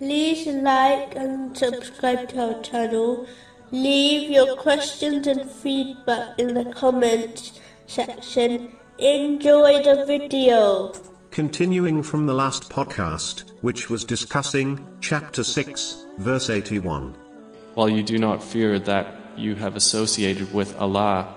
like and subscribe to our channel. Leave your questions and feedback in the comments section. Enjoy the video. Continuing from the last podcast, which was discussing chapter 6, verse 81. While you do not fear that you have associated with Allah,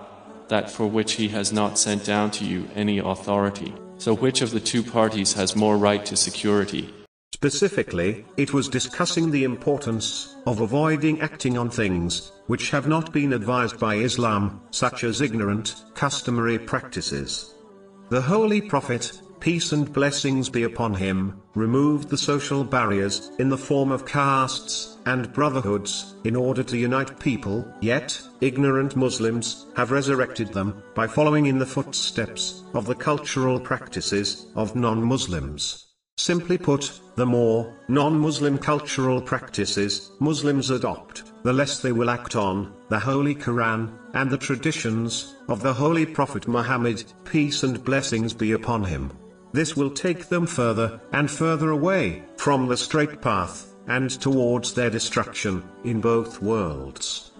that for which He has not sent down to you any authority. So which of the two parties has more right to security? Specifically, it was discussing the importance of avoiding acting on things which have not been advised by Islam, such as ignorant, customary practices. The Holy Prophet, peace and blessings be upon him, removed the social barriers in the form of castes and brotherhoods in order to unite people, yet, ignorant Muslims have resurrected them by following in the footsteps of the cultural practices of non Muslims. Simply put, the more non-Muslim cultural practices Muslims adopt, the less they will act on the Holy Quran and the traditions of the Holy Prophet Muhammad, peace and blessings be upon him. This will take them further and further away from the straight path and towards their destruction in both worlds.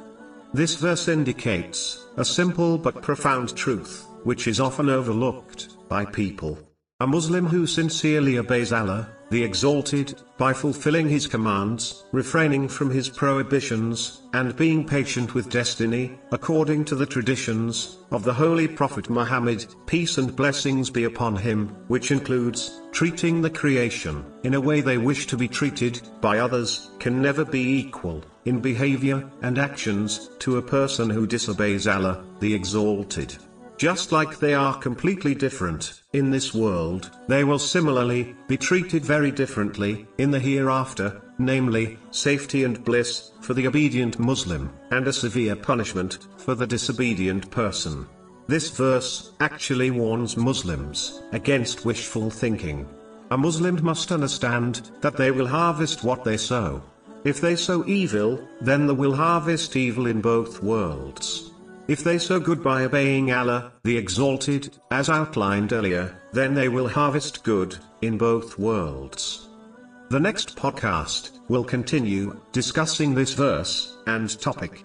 This verse indicates a simple but profound truth, which is often overlooked by people. A Muslim who sincerely obeys Allah, the Exalted, by fulfilling His commands, refraining from His prohibitions, and being patient with destiny, according to the traditions of the Holy Prophet Muhammad, peace and blessings be upon him, which includes treating the creation in a way they wish to be treated by others, can never be equal in behavior and actions to a person who disobeys Allah, the Exalted. Just like they are completely different in this world, they will similarly be treated very differently in the hereafter, namely, safety and bliss for the obedient Muslim, and a severe punishment for the disobedient person. This verse actually warns Muslims against wishful thinking. A Muslim must understand that they will harvest what they sow. If they sow evil, then they will harvest evil in both worlds. If they sow good by obeying Allah, the Exalted, as outlined earlier, then they will harvest good, in both worlds. The next podcast will continue discussing this verse and topic.